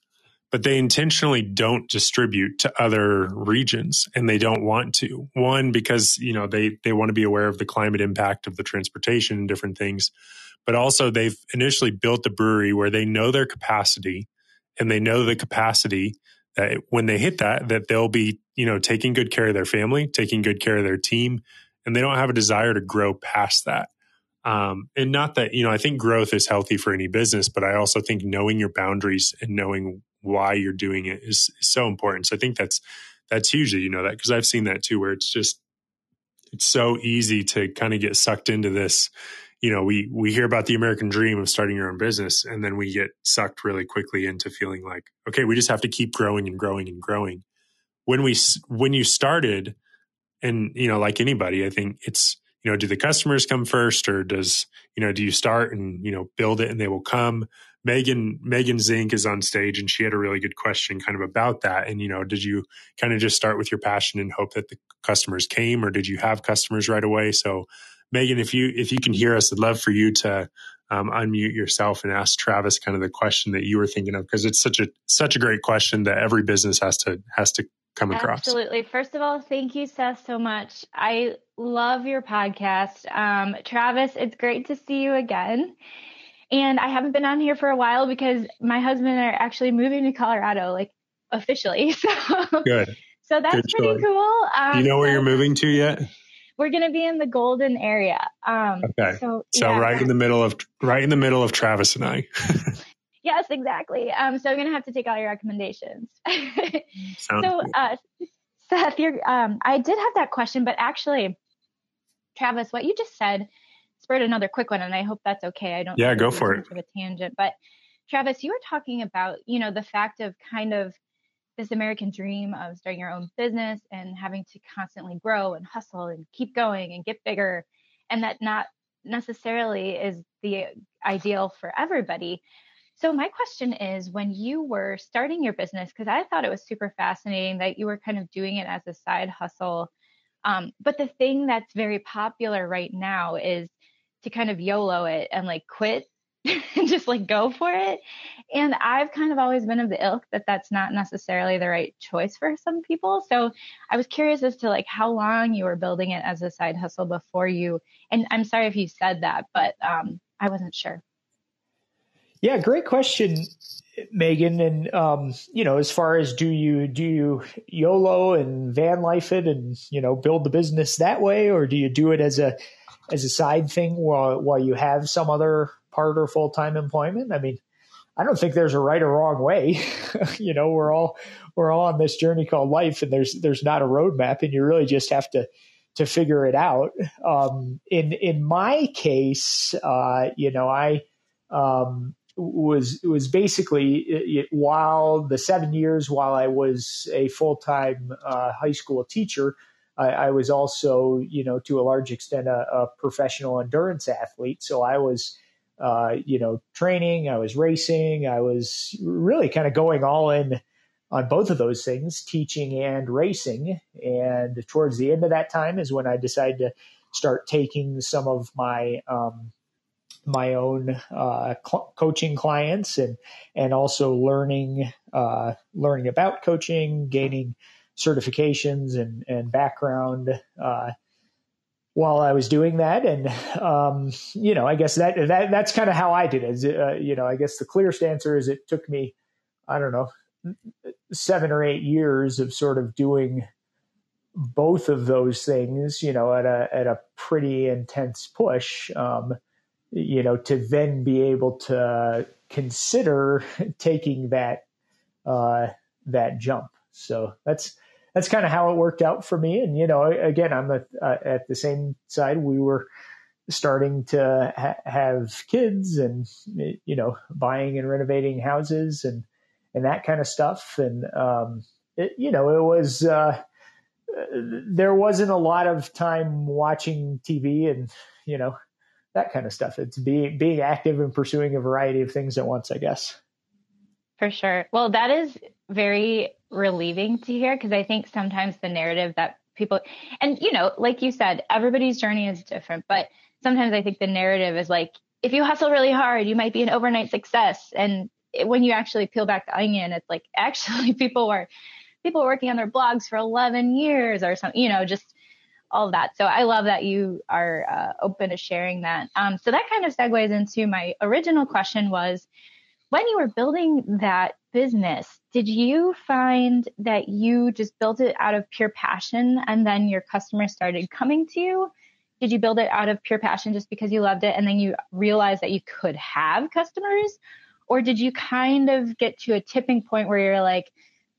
but they intentionally don't distribute to other regions, and they don't want to. One because you know they they want to be aware of the climate impact of the transportation and different things, but also they've initially built the brewery where they know their capacity, and they know the capacity that when they hit that, that they'll be, you know, taking good care of their family, taking good care of their team, and they don't have a desire to grow past that. Um, and not that, you know, I think growth is healthy for any business, but I also think knowing your boundaries and knowing why you're doing it is, is so important. So I think that's, that's huge that you know that because I've seen that too, where it's just, it's so easy to kind of get sucked into this. You know, we, we hear about the American dream of starting your own business and then we get sucked really quickly into feeling like, okay, we just have to keep growing and growing and growing. When we, when you started and, you know, like anybody, I think it's, you know, do the customers come first or does, you know, do you start and, you know, build it and they will come? Megan, Megan Zink is on stage and she had a really good question kind of about that. And, you know, did you kind of just start with your passion and hope that the customers came or did you have customers right away? So Megan, if you, if you can hear us, I'd love for you to um, unmute yourself and ask Travis kind of the question that you were thinking of because it's such a, such a great question that every business has to, has to come across. Absolutely. First of all, thank you, Seth, so much. I love your podcast. Um, Travis, it's great to see you again. And I haven't been on here for a while because my husband are actually moving to Colorado, like officially. <laughs> So good. So that's good pretty choice. cool. Um, Do you know where so you're moving to yet? We're going to be in the Golden area. Um, okay. So, so yeah. right in the middle of right in the middle of Travis and I. <laughs> yes, exactly. Um, so I'm going to have to take all your recommendations. <laughs> so, uh, Seth, you're, um, I did have that question, but actually, Travis, what you just said spurred another quick one, and I hope that's okay. I don't. Yeah, go for it. Of a tangent, but Travis, you were talking about you know the fact of kind of this American dream of starting your own business and having to constantly grow and hustle and keep going and get bigger, and that not necessarily is the ideal for everybody. So my question is when you were starting your business because I thought it was super fascinating that you were kind of doing it as a side hustle um, but the thing that's very popular right now is to kind of YOLO it and like quit and <laughs> just like go for it. And I've kind of always been of the ilk that that's not necessarily the right choice for some people. So I was curious as to like how long you were building it as a side hustle before you, and I'm sorry if you said that, but um, I wasn't sure. Yeah, great question, Megan. And um, you know, as far as do you do you YOLO and van life it and you know build the business that way, or do you do it as a as a side thing while while you have some other part or full time employment? I mean, I don't think there's a right or wrong way. <laughs> you know, we're all we're all on this journey called life, and there's there's not a roadmap, and you really just have to to figure it out. Um, in in my case, uh, you know, I um, was was basically it, while the seven years while I was a full time uh, high school teacher, I, I, was also you know to a large extent a, a professional endurance athlete. So I was uh, you know training, I was racing, I was really kind of going all in on both of those things, teaching and racing. And towards the end of that time is when I decided to start taking some of my um, my own uh, cl- coaching clients and and also learning uh, learning about coaching, gaining certifications and and background uh, while I was doing that. And um, you know, I guess that that that's kind of how I did it. Uh, you know, I guess the clearest answer is it took me, I don't know, seven or eight years of sort of doing both of those things. You know, at a at a pretty intense push. Um, you know, to then be able to consider <laughs> taking that uh, that jump. So that's that's kind of how it worked out for me. And you know, again, I'm a, uh, at the same side. We were starting to ha- have kids, and you know, buying and renovating houses, and and that kind of stuff. And um, it, you know, it was. Uh, there wasn't a lot of time watching TV and, you know, that kind of stuff. It's being being active and pursuing a variety of things at once, I guess. For sure. Well, that is very relieving to hear because I think sometimes the narrative that people and you know, like you said, everybody's journey is different, but sometimes I think the narrative is like if you hustle really hard, you might be an overnight success and when you actually peel back the onion, it's like <laughs> actually people were people are working on their blogs for 11 years or something, you know, just all of that. So I love that you are uh, open to sharing that. Um, so that kind of segues into my original question was when you were building that business, did you find that you just built it out of pure passion and then your customers started coming to you? did you build it out of pure passion just because you loved it and then you realized that you could have customers? Or did you kind of get to a tipping point where you're like,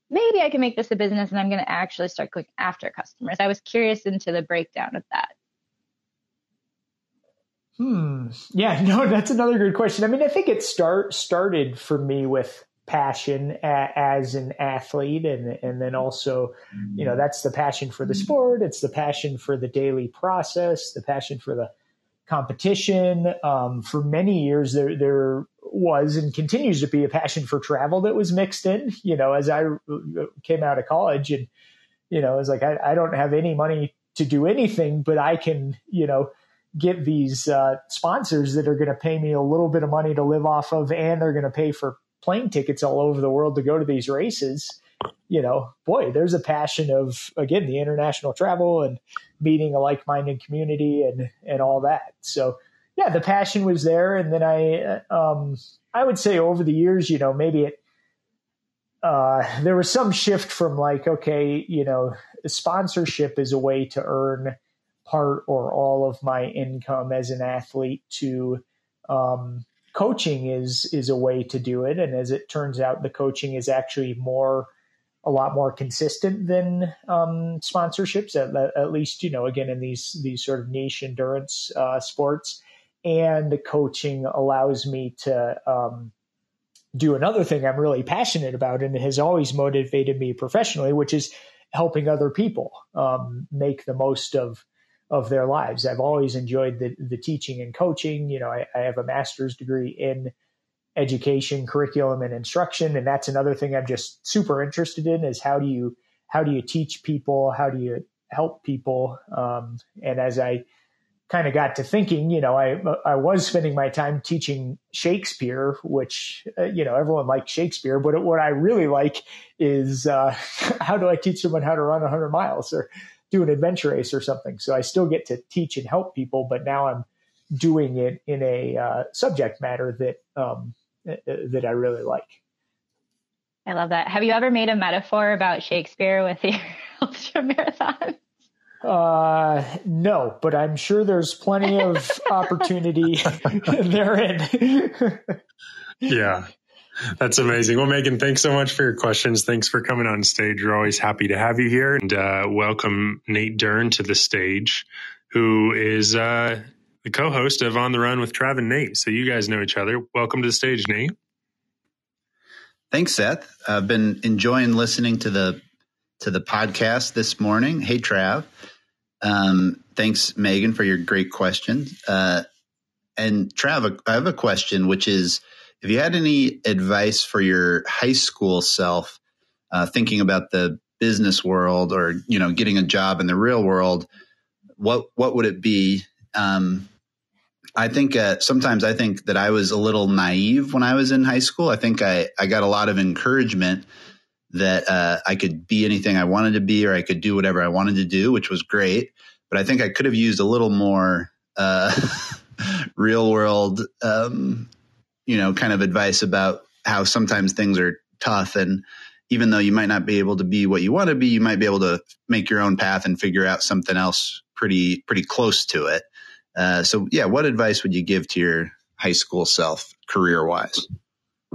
maybe I can make this a business and I'm going to actually start going after customers? I was curious into the breakdown of that. Hmm. Yeah, <laughs> no, that's another good question. I mean, I think it start started for me with passion a, as an athlete and and then also you know that's the passion for the sport. It's the passion for the daily process the passion for the competition. Um, for many years there there was and continues to be a passion for travel that was mixed in you know as i came out of college and you know it's like I, I don't have any money to do anything but i can you know get these uh, sponsors that are going to pay me a little bit of money to live off of and they're going to pay for plane tickets all over the world to go to these races, you know, boy, there's a passion of again the international travel and meeting a like-minded community and and all that. So yeah, the passion was there, and then I um, I would say over the years, you know, maybe it uh, there was some shift from like okay, you know, sponsorship is a way to earn part or all of my income as an athlete to um, coaching is is a way to do it. And as it turns out the coaching is actually more a lot more consistent than um, sponsorships at, at, least you know again in these these sort of niche endurance uh, sports. And the coaching allows me to um, do another thing i'm really passionate about and it has always motivated me professionally which is helping other people um, make the most of of their lives. I've always enjoyed the, the teaching and coaching. You know, I, I have a master's degree in education, curriculum, and instruction, and that's another thing I'm just super interested in is how do you how do you teach people? How do you help people? Um, and as I kind of got to thinking, you know, I I was spending my time teaching Shakespeare, which uh, you know everyone likes Shakespeare, but what I really like is uh, <laughs> how do I teach someone how to run 100 miles or do an adventure race or something. So I still get to teach and help people, but now I'm doing it in a uh, subject matter that um, uh, that I really like. I love that. Have you ever made a metaphor about Shakespeare with your <laughs> ultra marathon? Uh, no, but I'm sure there's plenty of <laughs> opportunity <laughs> therein. yeah. That's amazing. Well, Megan, thanks so much for your questions. Thanks for coming on stage. We're always happy to have you here and uh, welcome Nate Dern to the stage, who is uh, the co host of On the Run with Trav and Nate. So you guys know each other. Welcome to the stage, Nate. Thanks, Seth. I've been enjoying listening to the to the podcast this morning. Hey, Trav. Um, thanks, Megan, for your great question. Uh, and Trav, I have a question, which is have you had any advice for your high school self, uh, thinking about the business world or you know getting a job in the real world? What what would it be? Um, I think uh, sometimes I think that I was a little naive when I was in high school. I think I, I got a lot of encouragement that uh, I could be anything I wanted to be or I could do whatever I wanted to do, which was great. But I think I could have used a little more uh, <laughs> real world um, you know, kind of advice about how sometimes things are tough and even though you might not be able to be what you want to be, you might be able to make your own path and figure out something else pretty pretty close to it. Uh, so, yeah, what advice would you give to your high school self, career wise?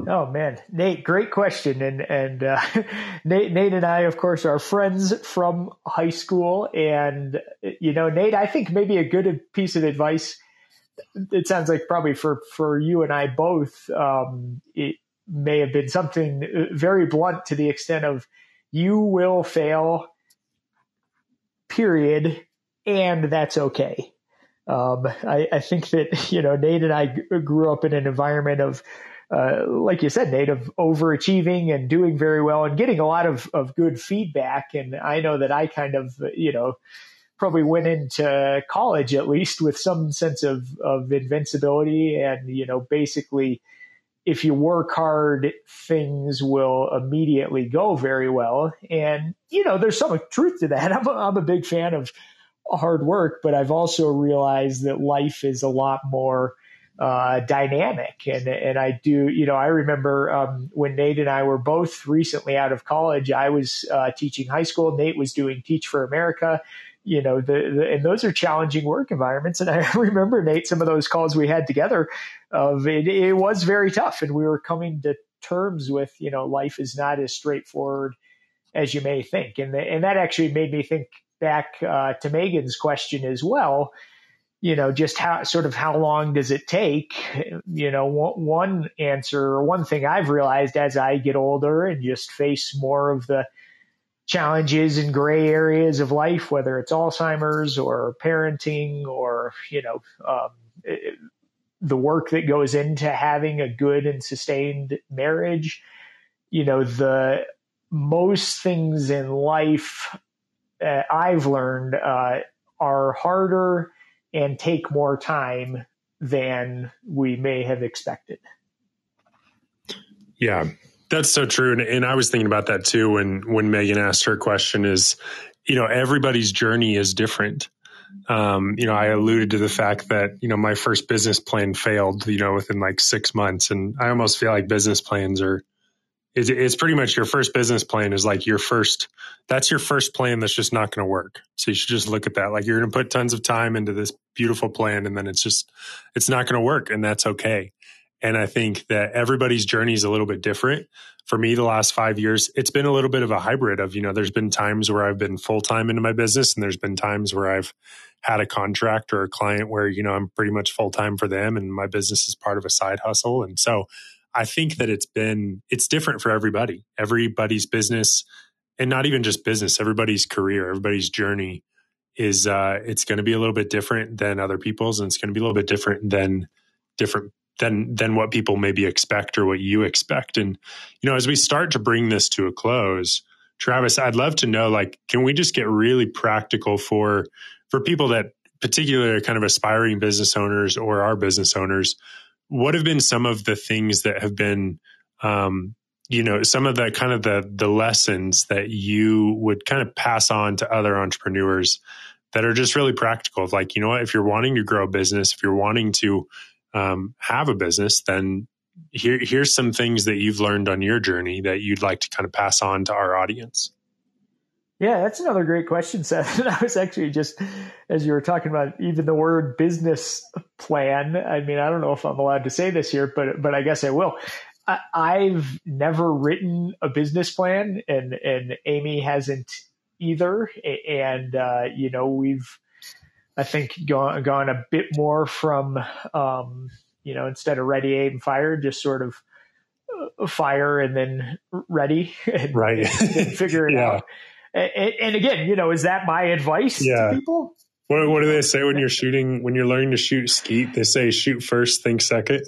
Oh man, Nate, great question. And and uh, <laughs> Nate, Nate and I, of course, are friends from high school. And you know, Nate, I think maybe a good piece of advice it sounds like probably for for you and I both, um, it may have been something very blunt to the extent of you will fail, period, and that's okay. Um, I, I, think that you know Nate and I grew up in an environment of, uh, like you said, Nate, of overachieving and doing very well and getting a lot of of good feedback. And I know that I kind of you know probably went into college at least with some sense of, of invincibility and, you know, basically if you work hard, things will immediately go very well. And, you know, there's some truth to that. <laughs> I'm a, I'm a big fan of hard work, but I've also realized that life is a lot more uh, dynamic. And, and I do, you know, I remember um, when Nate and I were both recently out of college, I was uh, teaching high school. Nate was doing Teach for America you know, the, the, and those are challenging work environments. And I <laughs> remember Nate, some of those calls we had together of it, it was very tough and we were coming to terms with, you know, life is not as straightforward as you may think. And, and that actually made me think back uh, to Megan's question as well. You know, just how sort of how long does it take? You know, one answer or one thing I've realized as I get older and just face more of the challenges and gray areas of life, whether it's Alzheimer's or parenting or, you know, um, the work that goes into having a good and sustained marriage. You know, the most things in life uh, I've learned uh, are harder and take more time than we may have expected. Yeah, that's so true. And, and I was thinking about that too when when Megan asked her question. Is you know everybody's journey is different. Um, you know, I alluded to the fact that you know my first business plan failed. You know, within like six months, and I almost feel like business plans are it's, it's pretty much your first business plan is like your first that's your first plan that's just not going to work so you should just look at that like you're going to put tons of time into this beautiful plan and then it's just it's not going to work and that's okay and i think that everybody's journey is a little bit different for me the last five years it's been a little bit of a hybrid of you know there's been times where i've been full-time into my business and there's been times where i've had a contract or a client where you know i'm pretty much full-time for them and my business is part of a side hustle and so I think that it's been it's different for everybody. Everybody's business and not even just business, everybody's career, everybody's journey is uh it's going to be a little bit different than other people's and it's going to be a little bit different than different than than what people maybe expect or what you expect. And you know, as we start to bring this to a close, Travis, I'd love to know like can we just get really practical for for people that particularly kind of aspiring business owners or our business owners what have been some of the things that have been um, you know some of the kind of the the lessons that you would kind of pass on to other entrepreneurs that are just really practical like you know what if you're wanting to grow a business if you're wanting to um, have a business then here here's some things that you've learned on your journey that you'd like to kind of pass on to our audience yeah, that's another great question, Seth. <laughs> And I was actually just, as you were talking about even the word business plan. I mean, I don't know if I'm allowed to say this here, but but I guess I will. I, have never written a business plan, and and Amy hasn't either. And uh, you know, we've I think gone gone a bit more from um, you know instead of ready, aim, fire, just sort of uh, fire and then ready <laughs> and, right and figure it <laughs> yeah. out and, and again, you know, is that my advice yeah. to people? What, what do they say when you're shooting, when you're learning to shoot skeet? They say shoot first, think second.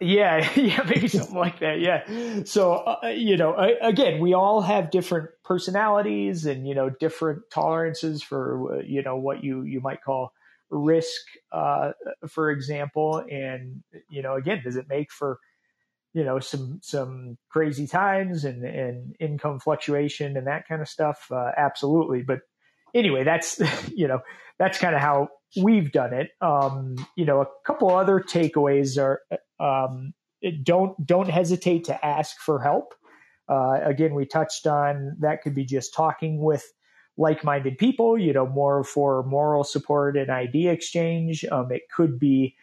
Yeah, <laughs> yeah, maybe <laughs> something like that. Yeah. So, uh, you know, again, we all have different personalities and, you know, different tolerances for, uh, you know, what you, you might call risk, uh, for example. And, you know, again, does it make for, you know some some crazy times and and income fluctuation and that kind of stuff uh, absolutely but anyway that's <laughs> you know that's kind of how we've done it um, you know a couple other takeaways are um, don't don't hesitate to ask for help uh, again we touched on that could be just talking with like-minded people you know more for moral support and idea exchange um, it could be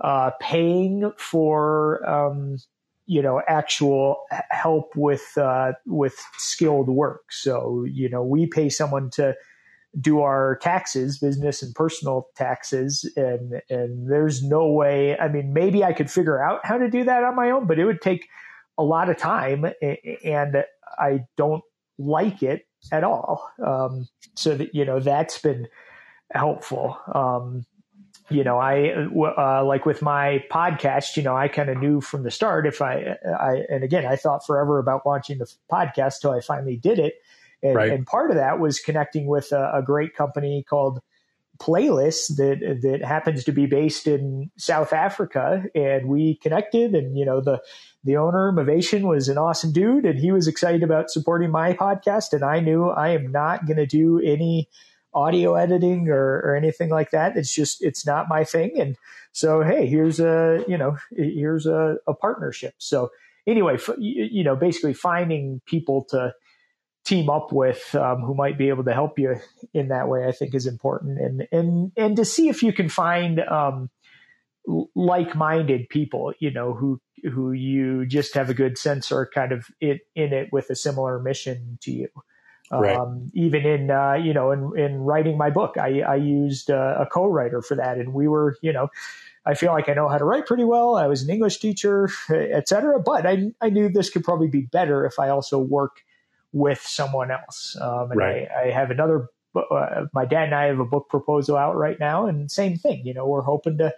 uh, paying for um, you know actual help with uh, with skilled work. So you know we pay someone to do our taxes, business and personal taxes, and and there's no way. I mean, maybe I could figure out how to do that on my own, but it would take a lot of time, and I don't like it at all. Um, so that you know that's been helpful. Um, you know, I uh, like with my podcast, you know, I kind of knew from the start if I, I, and again, I thought forever about launching the podcast till I finally did it. And, right. and part of that was connecting with a, a, great company called Playlist that that happens to be based in South Africa, and we connected. And you know, the the owner Mavation was an awesome dude, and he was excited about supporting my podcast. And I knew I am not going to do any audio editing or, or anything like that. It's just, it's not my thing. And so, hey, here's a, you know, here's a, a partnership. So anyway, you know, basically finding people to, team up with um, who might be able to help you in that way, I think is important. And and and to see if you can find um, like-minded people, you know, who who you just have a good sense or kind of it, in it with a similar mission to you. Right. Um, even in uh, you know in, in writing my book, I, I used uh, a co-writer for that, and we were you know I feel like I know how to write pretty well. I was an English teacher, <laughs> etc. But I I knew this could probably be better if I also work with someone else. Um, and Right. I, I have another. Uh, my dad and I have a book proposal out right now, and same thing. You know, we're hoping to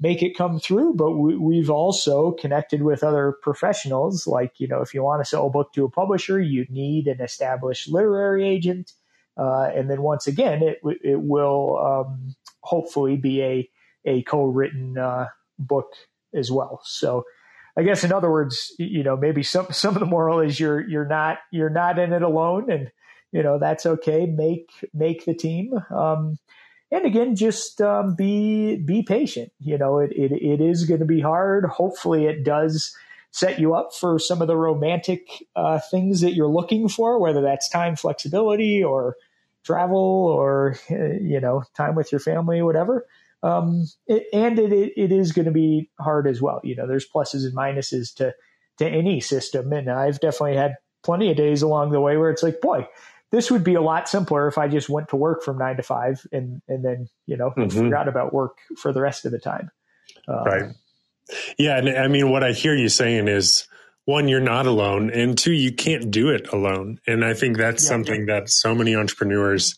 make it come through, but we, we've also connected with other professionals. Like, you know, if you want to sell a book to a publisher, you need an established literary agent. Uh, and then once again, it it will um, hopefully be a a co-written uh, book as well. So, I guess in other words, you know, maybe some <laughs> some of the moral is you're you're not you're not in it alone, and you know that's okay. Make make the team. Um, and again, just um, be be patient. You know, it it, it is going to be hard. Hopefully, it does set you up for some of the romantic uh, things that you're looking for, whether that's time flexibility or travel or <laughs> you know time with your family, whatever. Um, it, and it, it, it is going to be hard as well. You know, there's pluses and minuses to to any system, and I've definitely had plenty of days along the way where it's like, boy, this would be a lot simpler if I just went to work from nine to five and and then you know Mhm. forgot about work for the rest of the time. Um, Right. Yeah, and I mean, what I hear you saying is one, you're not alone, and two, you can't do it alone. And I think that's Yeah. something that so many entrepreneurs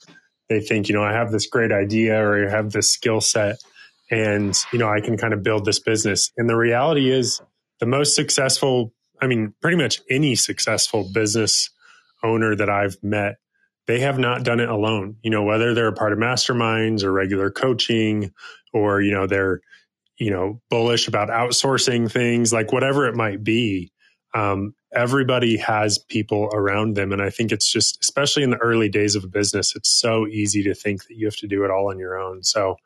they think, you know, I have this great idea or I have this skill set, and you know, I can kind of build this business. And the reality is, the most successful, I mean, pretty much any successful business owner that I've met, they have not done it alone. You know, whether they're a part of masterminds or regular coaching, or you know, they're you know bullish about outsourcing things like whatever it might be um, everybody has people around them and i think it's just especially in the early days of a business it's so easy to think that you have to do it all on your own so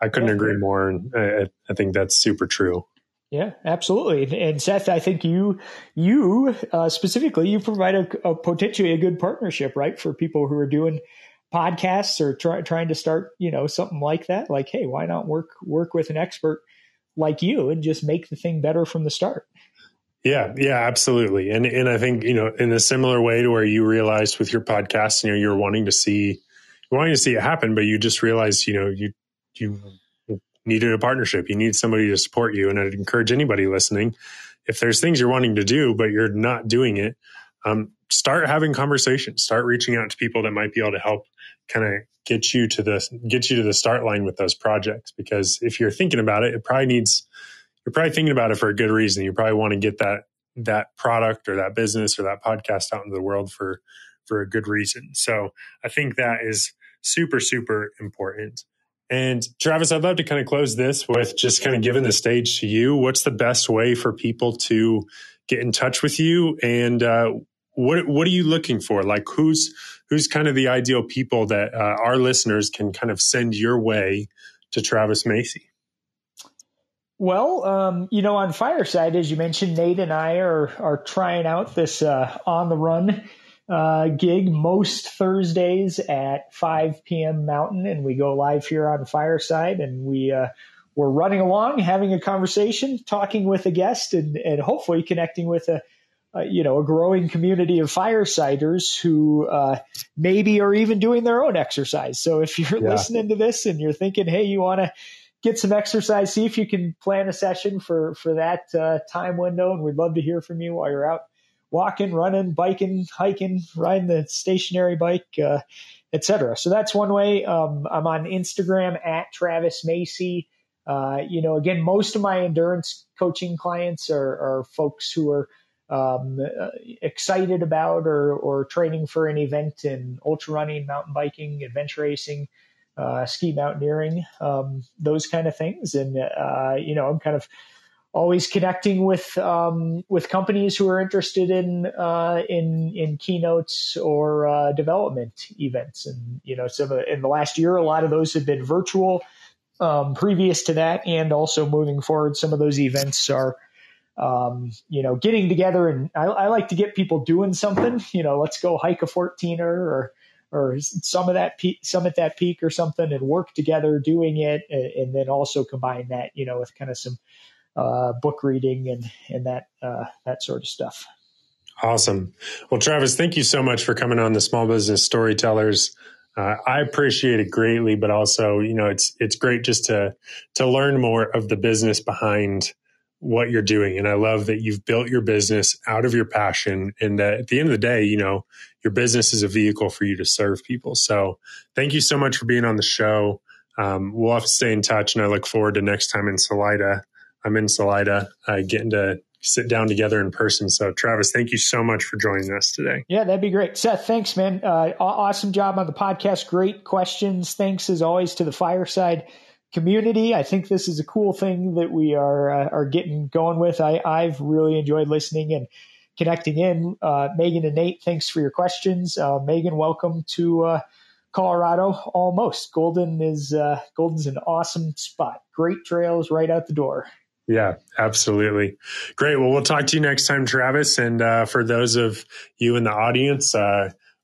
i couldn't Yeah. agree more and I, I think that's super true Yeah, absolutely. And Seth, I think you you uh, specifically you provide a, a potentially a good partnership, right, for people who are doing podcasts or try, trying to start, you know, something like that. Like, hey, why not work work with an expert like you and just make the thing better from the start? Yeah, yeah, absolutely. And and I think, you know, in a similar way to where you realized with your podcast, you know, you're wanting to see wanting to see it happen, but you just realized, you know, you you needed a partnership. You need somebody to support you. And I'd encourage anybody listening, if there's things you're wanting to do, but you're not doing it, um, start having conversations, start reaching out to people that might be able to help kind of get you to the get you to the start line with those projects. Because if you're thinking about it, it probably needs you're probably thinking about it for a good reason. You probably want to get that that product or that business or that podcast out into the world for for a good reason. So I think that is super super important. And Travis, I'd love to kind of close this with just kind of giving the stage to you. What's the best way for people to get in touch with you, and uh, what what are you looking for? Like who's who's kind of the ideal people that uh, our listeners can kind of send your way to Travis Macy? Well, um, you know, on Fireside, as you mentioned, Nate and I are are trying out this uh, on the run uh, gig most Thursdays at 5 p.m. Mountain, and we go live here on Fireside, and we uh, we're running along, having a conversation, talking with a guest, and and hopefully connecting with a. Uh, you know, a growing community of firesiders who uh, maybe are even doing their own exercise. So if you're Yeah. listening to this and you're thinking, hey, you want to get some exercise. See if you can plan a session for for that uh, time window, and we'd love to hear from you while you're out walking, running, biking, hiking, riding the stationary bike, uh, etc. So that's one way. Um, I'm on Instagram at Travis Macy. Uh, you know, again, most of my endurance coaching clients are, are folks who are um, uh, excited about or, or training for an event in ultra running, mountain biking, adventure racing, uh, ski mountaineering, um, those kind of things. And, uh, you know, I'm kind of always connecting with, um, with companies who are interested in, uh, in, in keynotes or, uh, development events. And, you know, in the last year, a lot of those have been virtual. Um, previous to that, and also moving forward, some of those events are, um, you know, getting together and I, I, like to get people doing something. You know, let's go hike a 14er or or some of that peak, some at that peak or something, and work together doing it, and, and then also combine that, you know, with kind of some uh, book reading and and that uh, that sort of stuff. Awesome. Well, Travis, thank you so much for coming on the Small Business Storytellers. Uh, I appreciate it greatly, but also, you know, it's it's great just to to learn more of the business behind what you're doing. And I love that you've built your business out of your passion, and that at the end of the day, you know, your business is a vehicle for you to serve people. So, thank you so much for being on the show. Um, we'll have to stay in touch, and I look forward to next time in Salida. I'm in Salida, uh, getting to sit down together in person. So, Travis, thank you so much for joining us today. Yeah, that'd be great. Seth, thanks, man. Uh, awesome job on the podcast. Great questions. Thanks as always to the fireside community. I think this is a cool thing that we are uh, are getting going with. I, I've really enjoyed listening and connecting in. Uh, Megan and Nate, thanks for your questions. Uh, Megan, welcome to uh, Colorado. Almost Golden is uh, Golden's an awesome spot. Great trails right out the door. Yeah, absolutely. Great. Well, we'll talk to you next time, Travis. And uh, for those of you in the audience,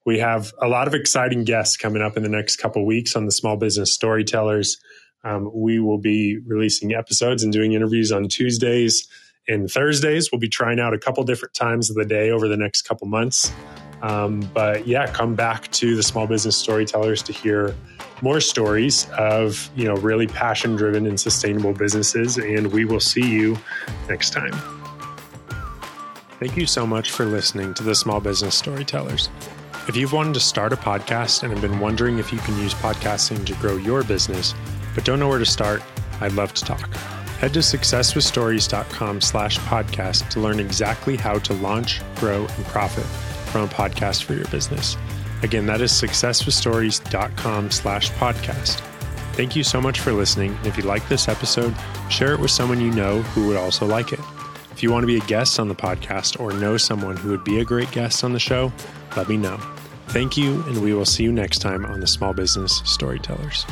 we have a lot of exciting guests coming up in the next couple weeks on the Small Business Storytellers. Um, we will be releasing episodes and doing interviews on Tuesdays and Thursdays. We'll be trying out a couple different times of the day over the next couple months. Um, but yeah, come back to the Small Business Storytellers to hear more stories of you know really passion driven and sustainable businesses and we will see you next time thank you so much for listening to the small business storytellers if you've wanted to start a podcast and have been wondering if you can use podcasting to grow your business but don't know where to start i'd love to talk head to successwithstories.com slash podcast to learn exactly how to launch grow and profit from a podcast for your business Again, that is successwithstories.com slash podcast. Thank you so much for listening. If you like this episode, share it with someone you know who would also like it. If you want to be a guest on the podcast or know someone who would be a great guest on the show, let me know. Thank you, and we will see you next time on the Small Business Storytellers.